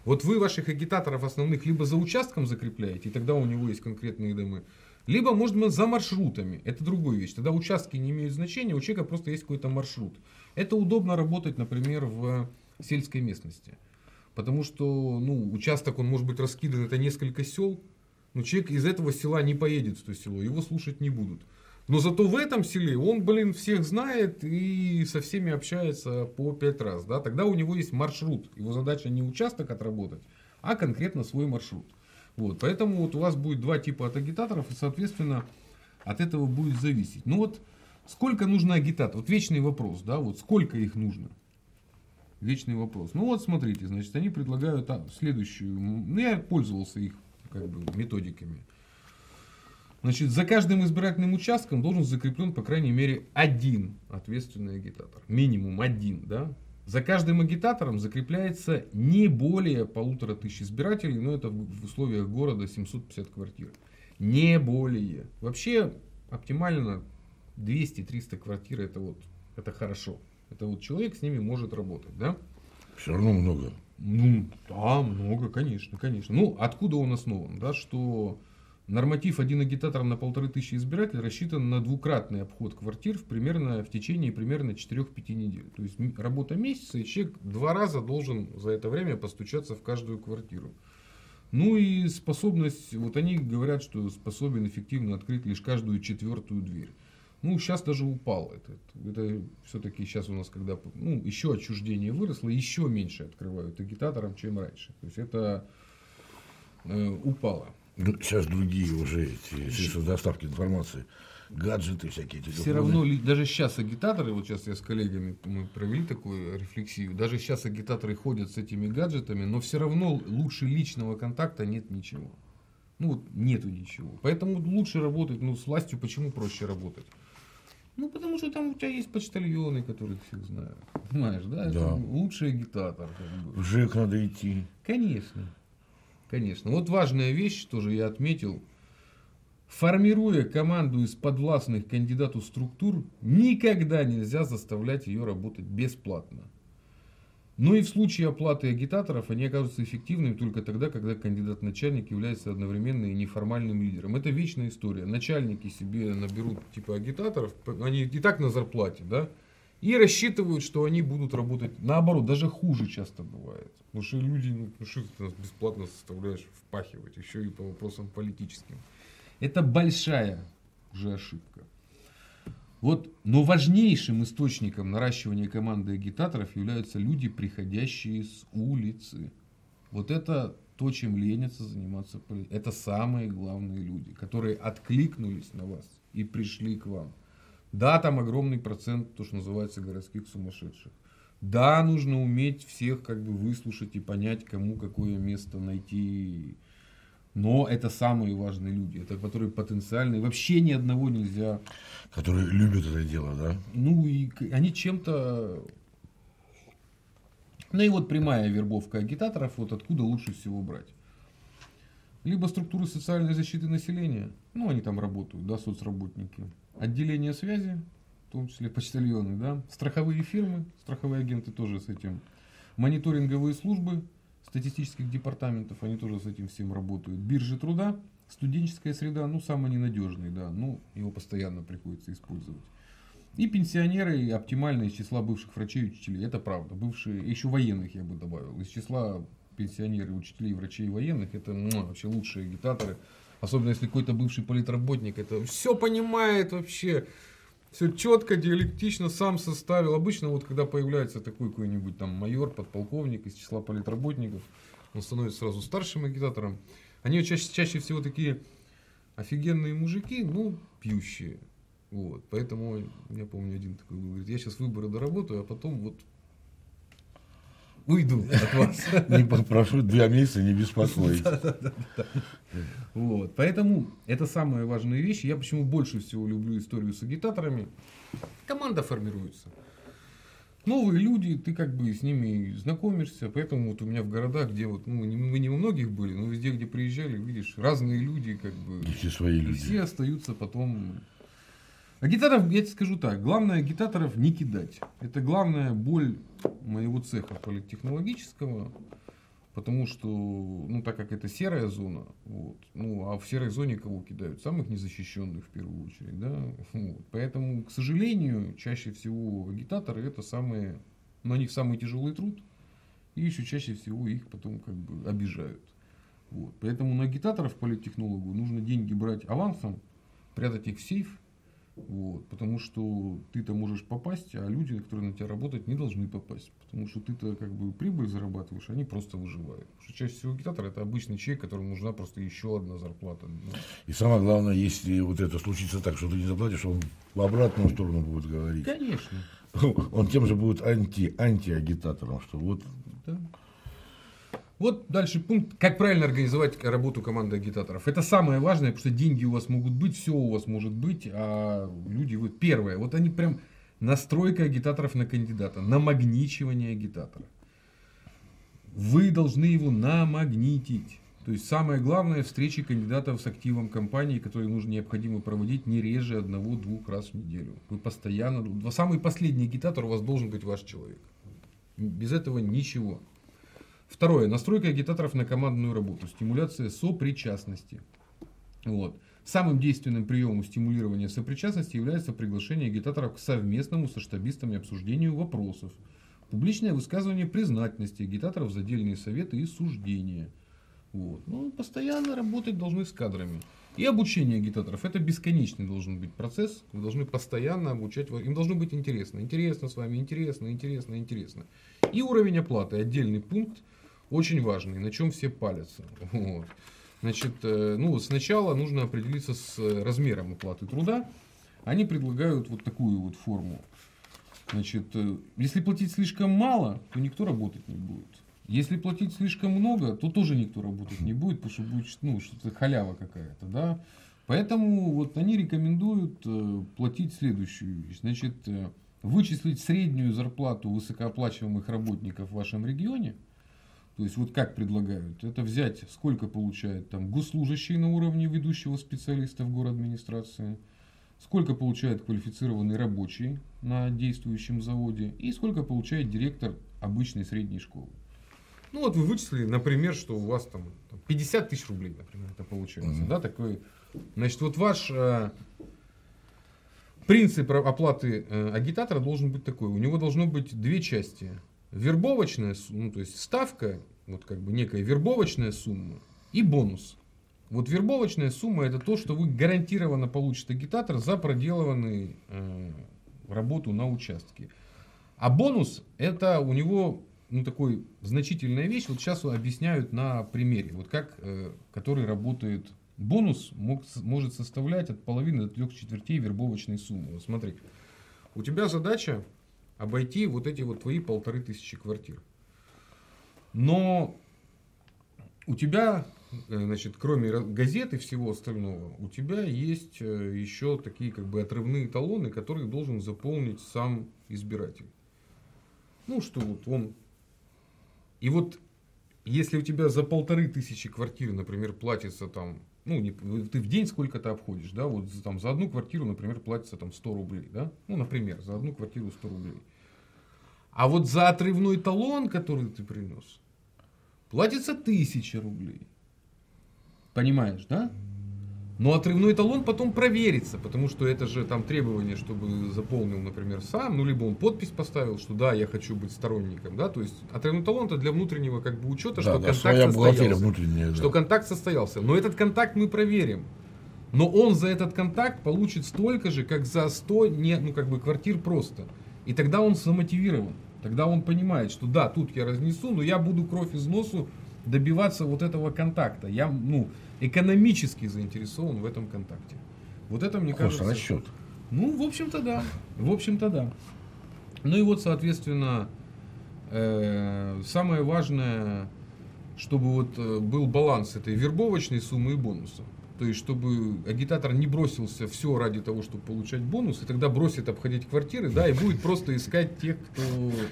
Вот вы ваших агитаторов основных либо за участком закрепляете, и тогда у него есть конкретные дома, либо, может быть, за маршрутами. Это другая вещь. Тогда участки не имеют значения, у человека просто есть какой-то маршрут. Это удобно работать, например, в сельской местности. Потому что ну, участок, он может быть раскидан, это несколько сел, но человек из этого села не поедет в то село, его слушать не будут. Но зато в этом селе он, блин, всех знает и со всеми общается по пять раз. Да? Тогда у него есть маршрут. Его задача не участок отработать, а конкретно свой маршрут. Вот, поэтому вот у вас будет два типа от агитаторов, и, соответственно, от этого будет зависеть. Ну вот, сколько нужно агитаторов? Вот вечный вопрос, да, вот сколько их нужно? Вечный вопрос. Ну вот, смотрите, значит, они предлагают а, следующую. Ну, я пользовался их как бы, методиками. Значит, за каждым избирательным участком должен закреплен, по крайней мере, один ответственный агитатор. Минимум один, да? За каждым агитатором закрепляется не более полутора тысяч избирателей, но это в условиях города 750 квартир. Не более. Вообще оптимально 200-300 квартир это вот это хорошо. Это вот человек с ними может работать, да? Все равно много. Ну, да, много, конечно, конечно. Ну, откуда он основан, да, что норматив один агитатор на полторы тысячи избирателей рассчитан на двукратный обход квартир в, примерно, в течение примерно 4-5 недель. То есть работа месяца, и человек два раза должен за это время постучаться в каждую квартиру. Ну и способность, вот они говорят, что способен эффективно открыть лишь каждую четвертую дверь. Ну, сейчас даже упал этот. Это все-таки сейчас у нас, когда ну, еще отчуждение выросло, еще меньше открывают агитаторам, чем раньше. То есть это э, упало. Ну, сейчас другие уже эти средства доставки информации, гаджеты всякие. Телефоны. Все равно, даже сейчас агитаторы, вот сейчас я с коллегами, мы провели такую рефлексию, даже сейчас агитаторы ходят с этими гаджетами, но все равно лучше личного контакта нет ничего. Ну вот нету ничего. Поэтому лучше работать, ну с властью почему проще работать? Ну, потому что там у тебя есть почтальоны, которых всех знают. Понимаешь, да? да. Это лучший агитатор. Как бы. В ЖЭК надо идти. Конечно. Конечно. Вот важная вещь, тоже я отметил. Формируя команду из подвластных кандидату структур, никогда нельзя заставлять ее работать бесплатно. Но и в случае оплаты агитаторов они оказываются эффективными только тогда, когда кандидат-начальник является одновременно и неформальным лидером. Это вечная история. Начальники себе наберут типа агитаторов, они и так на зарплате, да, и рассчитывают, что они будут работать наоборот, даже хуже часто бывает. Потому что люди, ну, ну что ты нас бесплатно составляешь впахивать, еще и по вопросам политическим. Это большая уже ошибка. Вот, но важнейшим источником наращивания команды агитаторов являются люди, приходящие с улицы. Вот это то, чем ленятся заниматься политикой. Это самые главные люди, которые откликнулись на вас и пришли к вам. Да, там огромный процент, то, что называется, городских сумасшедших. Да, нужно уметь всех как бы выслушать и понять, кому какое место найти но это самые важные люди, это которые потенциальные. Вообще ни одного нельзя. Которые любят это дело, да? Ну и они чем-то. Ну и вот прямая вербовка агитаторов, вот откуда лучше всего брать. Либо структуры социальной защиты населения, ну они там работают, да, соцработники. Отделение связи, в том числе почтальоны, да. Страховые фирмы, страховые агенты тоже с этим. Мониторинговые службы, статистических департаментов, они тоже с этим всем работают. Биржи труда, студенческая среда, ну, самый ненадежный, да, ну, его постоянно приходится использовать. И пенсионеры и оптимально из числа бывших врачей и учителей. Это правда. Бывшие, еще военных я бы добавил. Из числа пенсионеров, учителей, врачей и военных, это ну, вообще лучшие агитаторы. Особенно если какой-то бывший политработник, это все понимает вообще все четко, диалектично сам составил. Обычно вот когда появляется такой какой-нибудь там майор, подполковник из числа политработников, он становится сразу старшим агитатором. Они чаще, чаще всего такие офигенные мужики, ну, пьющие. Вот. Поэтому, я помню, один такой говорит, я сейчас выборы доработаю, а потом вот уйду от вас. Не попрошу два месяца не беспокоить. Вот. Поэтому это самая важная вещь. Я почему больше всего люблю историю с агитаторами. Команда формируется. Новые люди, ты как бы с ними знакомишься, поэтому вот у меня в городах, где вот, ну, мы не у многих были, но везде, где приезжали, видишь, разные люди, как бы. И все свои люди. Все остаются потом Агитаторов, я тебе скажу так, главное агитаторов не кидать. Это главная боль моего цеха политтехнологического, потому что, ну, так как это серая зона, вот, ну, а в серой зоне кого кидают? Самых незащищенных в первую очередь, да, вот. Поэтому, к сожалению, чаще всего агитаторы это самые, на них самый тяжелый труд, и еще чаще всего их потом как бы обижают. Вот. Поэтому на агитаторов политтехнологу нужно деньги брать авансом, прятать их в сейф, вот, потому что ты-то можешь попасть, а люди, которые на тебя работают, не должны попасть. Потому что ты-то как бы прибыль зарабатываешь, они просто выживают. Потому что чаще всего агитатор это обычный человек, которому нужна просто еще одна зарплата. И самое главное, если вот это случится так, что ты не заплатишь, он в обратную сторону будет говорить. Конечно. Он тем же будет анти, анти-агитатором, что вот да. Вот дальше пункт, как правильно организовать работу команды агитаторов. Это самое важное, потому что деньги у вас могут быть, все у вас может быть, а люди вот первое, вот они прям настройка агитаторов на кандидата, намагничивание агитатора. Вы должны его намагнитить. То есть самое главное встречи кандидатов с активом компании, которые нужно необходимо проводить не реже одного-двух раз в неделю. Вы постоянно, самый последний агитатор у вас должен быть ваш человек. Без этого ничего. Второе. Настройка агитаторов на командную работу. Стимуляция сопричастности. Вот. Самым действенным приемом стимулирования сопричастности является приглашение агитаторов к совместному со штабистами обсуждению вопросов. Публичное высказывание признательности агитаторов за отдельные советы и суждения. Вот. Ну, постоянно работать должны с кадрами. И обучение агитаторов. Это бесконечный должен быть процесс. Вы должны постоянно обучать. Им должно быть интересно. Интересно с вами, интересно, интересно, интересно. И уровень оплаты. Отдельный пункт очень важный, на чем все палятся. Вот. Значит, э, ну, сначала нужно определиться с э, размером оплаты труда. Они предлагают вот такую вот форму. Значит, э, если платить слишком мало, то никто работать не будет. Если платить слишком много, то тоже никто работать не будет, потому что будет ну, что-то халява какая-то. Да? Поэтому вот они рекомендуют платить следующую вещь. Значит, вычислить среднюю зарплату высокооплачиваемых работников в вашем регионе – то есть вот как предлагают? Это взять, сколько получает там госслужащий на уровне ведущего специалиста в город администрации, сколько получает квалифицированный рабочий на действующем заводе и сколько получает директор обычной средней школы. Ну вот вы вычислили, например, что у вас там 50 тысяч рублей, например, это получается, mm-hmm. да, такой. Значит, вот ваш э, принцип оплаты э, агитатора должен быть такой. У него должно быть две части вербовочная, ну, то есть ставка, вот как бы некая вербовочная сумма и бонус. Вот вербовочная сумма это то, что вы гарантированно получите агитатор за проделанную э, работу на участке. А бонус это у него ну, такой значительная вещь. Вот сейчас объясняют на примере, вот как, э, который работает бонус мог, может составлять от половины до трех четвертей вербовочной суммы. Вот смотри, у тебя задача обойти вот эти вот твои полторы тысячи квартир. Но у тебя, э, значит, кроме газет и всего остального, у тебя есть э, еще такие как бы отрывные талоны, которые должен заполнить сам избиратель. Ну, что вот он... И вот если у тебя за полторы тысячи квартир, например, платится там, ну, не, ты в день сколько-то обходишь, да, вот там за одну квартиру, например, платится там 100 рублей, да, ну, например, за одну квартиру 100 рублей. А вот за отрывной талон, который ты принес, платится тысяча рублей. Понимаешь, да? Но отрывной талон потом проверится, потому что это же там требование, чтобы заполнил, например, сам, ну либо он подпись поставил, что да, я хочу быть сторонником, да, то есть отрывной талон это для внутреннего как бы учета, да, что да, контакт состоялся, да. что контакт состоялся. Но этот контакт мы проверим. Но он за этот контакт получит столько же, как за 100 не, ну, как бы квартир просто. И тогда он замотивирован. Тогда он понимает, что да, тут я разнесу, но я буду кровь из носу добиваться вот этого контакта. Я ну, экономически заинтересован в этом контакте. Вот это мне Хороший кажется... расчет. Ну, в общем-то, да. В общем-то, да. Ну и вот, соответственно, э, самое важное, чтобы вот э, был баланс этой вербовочной суммы и бонуса. То есть, чтобы агитатор не бросился все ради того, чтобы получать бонус, и тогда бросит обходить квартиры, да, и будет просто искать тех, кто...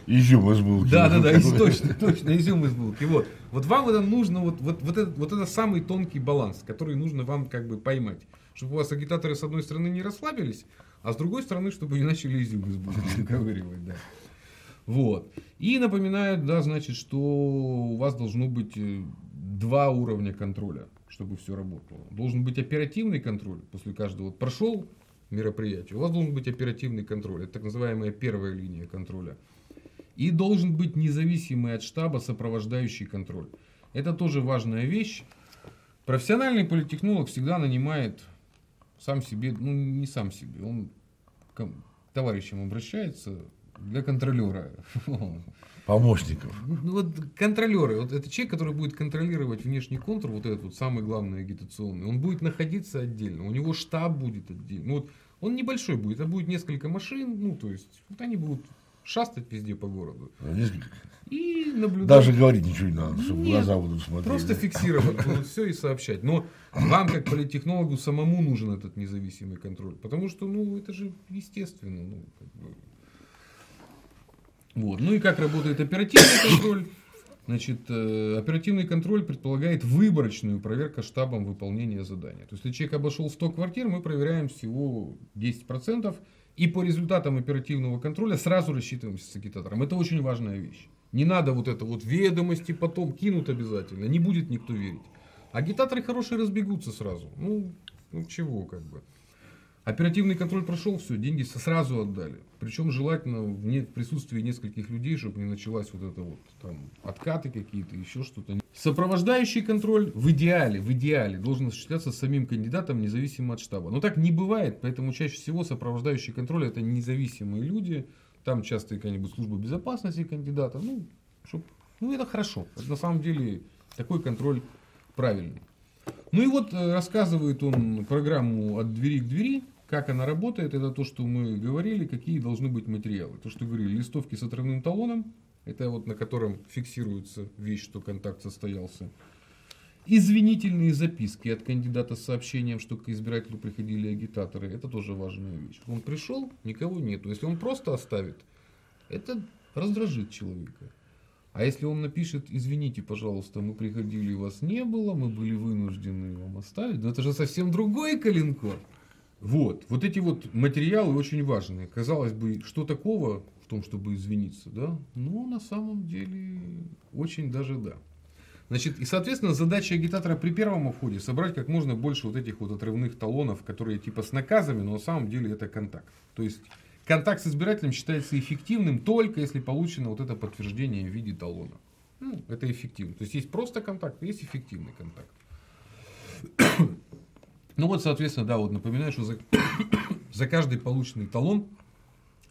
Изюм из булки. Да, да, да, из, точно, точно, изюм из булки. Вот. Вот вам это нужно, вот, вот, вот, это, вот это самый тонкий баланс, который нужно вам как бы поймать. Чтобы у вас агитаторы с одной стороны не расслабились, а с другой стороны, чтобы не начали изюм из булки выковыривать, да. Вот. И напоминают, да, значит, что у вас должно быть э, два уровня контроля чтобы все работало. Должен быть оперативный контроль после каждого. Вот прошел мероприятие, у вас должен быть оперативный контроль. Это так называемая первая линия контроля. И должен быть независимый от штаба сопровождающий контроль. Это тоже важная вещь. Профессиональный политтехнолог всегда нанимает сам себе, ну не сам себе, он к товарищам обращается для контролера. помощников. Ну, вот контролеры, вот это человек, который будет контролировать внешний контур, вот этот вот самый главный агитационный, он будет находиться отдельно, у него штаб будет отдельно. Ну, вот он небольшой будет, а будет несколько машин, ну, то есть, вот они будут шастать везде по городу. Несколько. И наблюдать. Даже говорить ничего не надо, чтобы Нет, глаза будут смотреть. Просто фиксировать будут все и сообщать. Но вам, как политтехнологу, самому нужен этот независимый контроль. Потому что, ну, это же естественно. Ну, как бы, Вот. Ну и как работает оперативный контроль? Значит, э, оперативный контроль предполагает выборочную проверку штабом выполнения задания. То есть, если человек обошел 100 квартир, мы проверяем всего 10%, и по результатам оперативного контроля сразу рассчитываемся с агитатором. Это очень важная вещь. Не надо вот это вот ведомости потом кинут обязательно, не будет никто верить. Агитаторы хорошие разбегутся сразу. Ну, ну чего как бы. Оперативный контроль прошел, все, деньги сразу отдали. Причем желательно в, присутствии нескольких людей, чтобы не началась вот это вот там откаты какие-то, еще что-то. Сопровождающий контроль в идеале, в идеале должен осуществляться самим кандидатом, независимо от штаба. Но так не бывает, поэтому чаще всего сопровождающий контроль это независимые люди. Там часто какая-нибудь служба безопасности кандидата. Ну, чтоб, ну это хорошо. Это на самом деле такой контроль правильный. Ну и вот э, рассказывает он программу от двери к двери. Как она работает, это то, что мы говорили, какие должны быть материалы. То, что говорили, листовки с отрывным талоном, это вот на котором фиксируется вещь, что контакт состоялся. Извинительные записки от кандидата с сообщением, что к избирателю приходили агитаторы. Это тоже важная вещь. Он пришел, никого нету. Если он просто оставит, это раздражит человека. А если он напишет, извините, пожалуйста, мы приходили, вас не было, мы были вынуждены вам оставить, ну это же совсем другой коленкор. Вот, вот эти вот материалы очень важные. Казалось бы, что такого в том, чтобы извиниться, да? Ну, на самом деле, очень даже да. Значит, и, соответственно, задача агитатора при первом входе собрать как можно больше вот этих вот отрывных талонов, которые типа с наказами, но на самом деле это контакт. То есть, контакт с избирателем считается эффективным только если получено вот это подтверждение в виде талона. Ну, это эффективно. То есть, есть просто контакт, есть эффективный контакт. Ну вот, соответственно, да, вот напоминаю, что за, за каждый полученный талон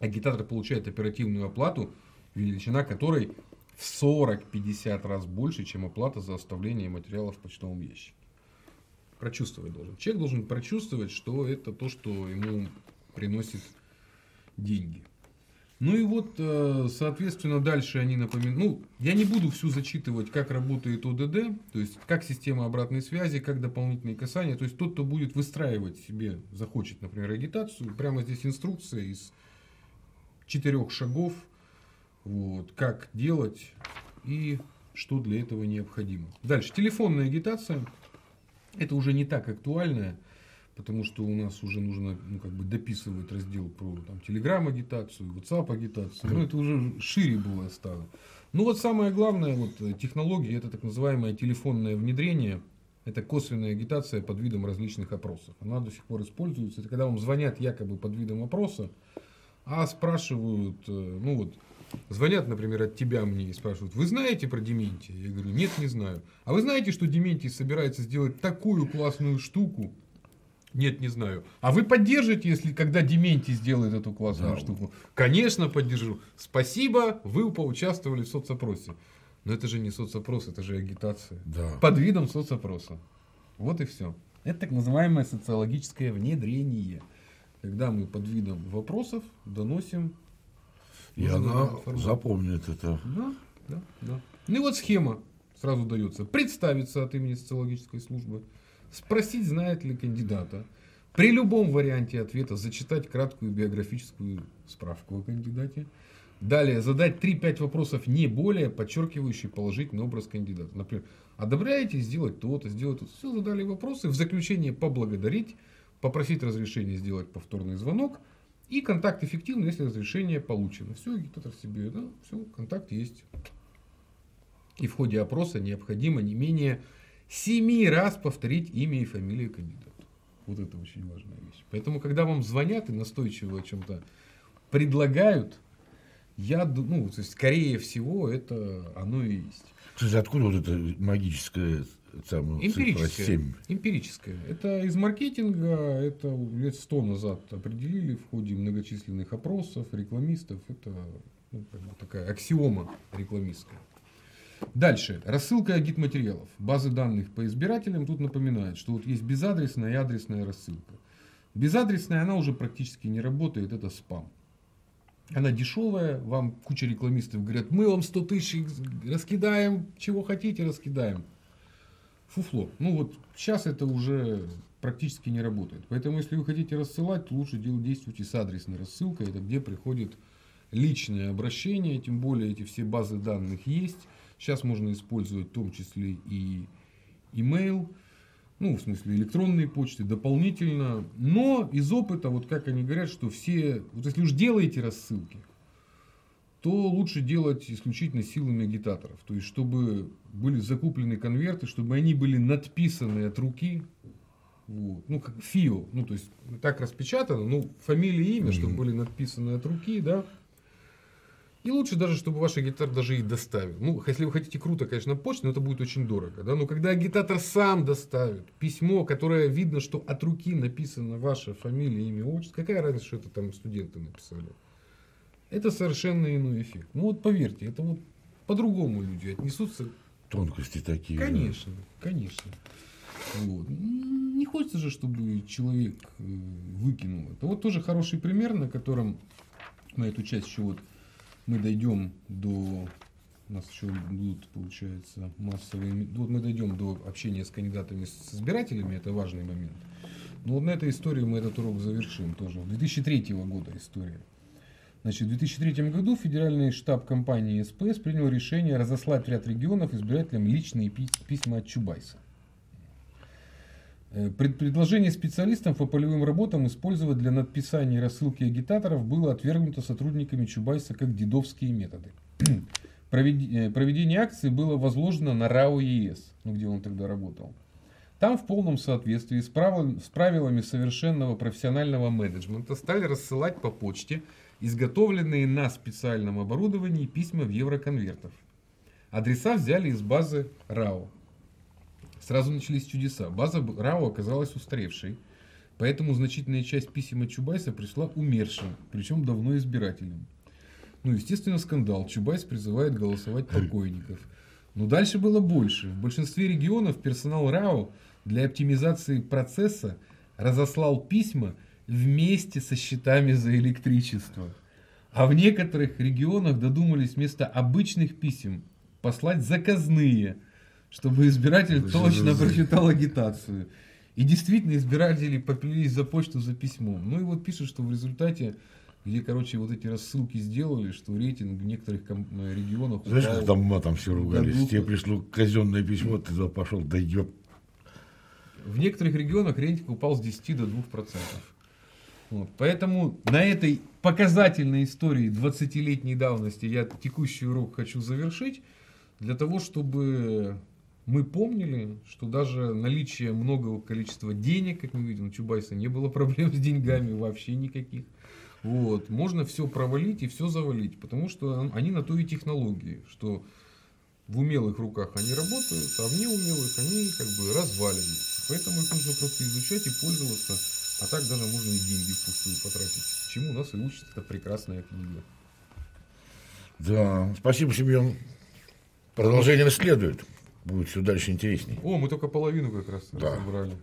агитатор получает оперативную оплату, величина которой в 40-50 раз больше, чем оплата за оставление материалов в почтовом ящике. Прочувствовать должен. Человек должен прочувствовать, что это то, что ему приносит деньги. Ну и вот, э, соответственно, дальше они напоминают. Ну, я не буду всю зачитывать, как работает ОДД, то есть как система обратной связи, как дополнительные касания. То есть тот, кто будет выстраивать себе, захочет, например, агитацию, прямо здесь инструкция из четырех шагов, вот, как делать и что для этого необходимо. Дальше, телефонная агитация. Это уже не так актуальная потому что у нас уже нужно ну, как бы дописывать раздел про там, Telegram агитацию, WhatsApp агитацию. Ну, это уже шире было стало. Ну вот самое главное, вот э, технология, это так называемое телефонное внедрение. Это косвенная агитация под видом различных опросов. Она до сих пор используется. Это когда вам звонят якобы под видом опроса, а спрашивают, э, ну вот, звонят, например, от тебя мне и спрашивают, вы знаете про Дементия? Я говорю, нет, не знаю. А вы знаете, что Дементий собирается сделать такую классную штуку, нет, не знаю. А вы поддержите, если когда Дементий сделает эту классную да. штуку? Конечно, поддержу. Спасибо, вы поучаствовали в соцопросе. Но это же не соцопрос, это же агитация. Да. Под видом соцопроса. Вот и все. Это так называемое социологическое внедрение. Когда мы под видом вопросов доносим. И она запомнит это. Да, да, да. Ну и вот схема сразу дается. Представиться от имени социологической службы спросить, знает ли кандидата, при любом варианте ответа зачитать краткую биографическую справку о кандидате, далее задать 3-5 вопросов не более, подчеркивающие положительный образ кандидата. Например, одобряете сделать то-то, сделать то-то. Все, задали вопросы, в заключение поблагодарить, попросить разрешения сделать повторный звонок, и контакт эффективный, если разрешение получено. Все, агитатор себе, да, все, контакт есть. И в ходе опроса необходимо не менее семи раз повторить имя и фамилию кандидата. Вот это очень важная вещь. Поэтому, когда вам звонят и настойчиво о чем-то предлагают, я ну, то есть, скорее всего, это оно и есть. Слушай, откуда вот это магическое самое эмпирическое, 7? Эмпирическое. Это из маркетинга, это лет сто назад определили в ходе многочисленных опросов, рекламистов. Это ну, такая аксиома рекламистская. Дальше. Рассылка агитматериалов. Базы данных по избирателям тут напоминают, что вот есть безадресная и адресная рассылка. Безадресная она уже практически не работает, это спам. Она дешевая, вам куча рекламистов говорят, мы вам 100 тысяч раскидаем, чего хотите, раскидаем. Фуфло. Ну вот сейчас это уже практически не работает. Поэтому если вы хотите рассылать, лучше действуйте с адресной рассылкой, это где приходит личное обращение, тем более эти все базы данных есть. Сейчас можно использовать в том числе и email, ну, в смысле, электронные почты дополнительно. Но из опыта, вот как они говорят, что все, вот если уж делаете рассылки, то лучше делать исключительно силами агитаторов. То есть, чтобы были закуплены конверты, чтобы они были надписаны от руки. Вот. Ну, как ФИО. Ну, то есть, так распечатано, ну, фамилия имя, чтобы были надписаны от руки, да. И лучше даже, чтобы ваш агитатор даже их доставил. Ну, если вы хотите круто, конечно, почту, но это будет очень дорого. Да? Но когда агитатор сам доставит письмо, которое видно, что от руки написано ваша фамилия, имя, отчество, какая разница, что это там студенты написали? Это совершенно иной эффект. Ну вот поверьте, это вот по-другому люди отнесутся. Тонкости такие. Конечно, да. конечно. Вот. Не хочется же, чтобы человек э, выкинул это. Вот тоже хороший пример, на котором на эту часть еще вот мы дойдем до у нас еще будут, получается, массовые... Вот мы дойдем до общения с кандидатами, с избирателями, это важный момент. Но вот на этой истории мы этот урок завершим тоже. 2003 года история. Значит, в 2003 году федеральный штаб компании СПС принял решение разослать ряд регионов избирателям личные письма от Чубайса. Э, предложение специалистам по полевым работам использовать для надписания рассылки агитаторов было отвергнуто сотрудниками Чубайса как дедовские методы. Э, проведение акции было возложено на РАО ЕС, ну, где он тогда работал. Там в полном соответствии с, правил, с правилами совершенного профессионального менеджмента стали рассылать по почте изготовленные на специальном оборудовании письма в евроконвертах. Адреса взяли из базы РАО. Сразу начались чудеса. База РАО оказалась устаревшей, поэтому значительная часть писем от Чубайса пришла умершим, причем давно избирателям. Ну, естественно, скандал. Чубайс призывает голосовать покойников. Но дальше было больше. В большинстве регионов персонал РАО для оптимизации процесса разослал письма вместе со счетами за электричество. А в некоторых регионах додумались вместо обычных писем послать заказные – чтобы избиратель точно прочитал агитацию. И действительно избиратели поплелись за почту за письмом. Ну и вот пишут, что в результате где, короче, вот эти рассылки сделали, что рейтинг в некоторых э, регионах Знаешь, как там матом все ругались? Двух... Тебе пришло казенное письмо, ты туда пошел, да ёб. В некоторых регионах рейтинг упал с 10 до 2%. Вот. Поэтому на этой показательной истории 20-летней давности я текущий урок хочу завершить, для того, чтобы мы помнили, что даже наличие многого количества денег, как мы видим, у Чубайса не было проблем с деньгами вообще никаких. Вот. Можно все провалить и все завалить, потому что они на то и технологии, что в умелых руках они работают, а в неумелых они как бы разваливаются. Поэтому их нужно просто изучать и пользоваться, а так даже можно и деньги впустую потратить. Чему нас и учит эта прекрасная книга. Да, спасибо, Семен. Продолжение следует будет все дальше интереснее. О, мы только половину как раз да. разобрали.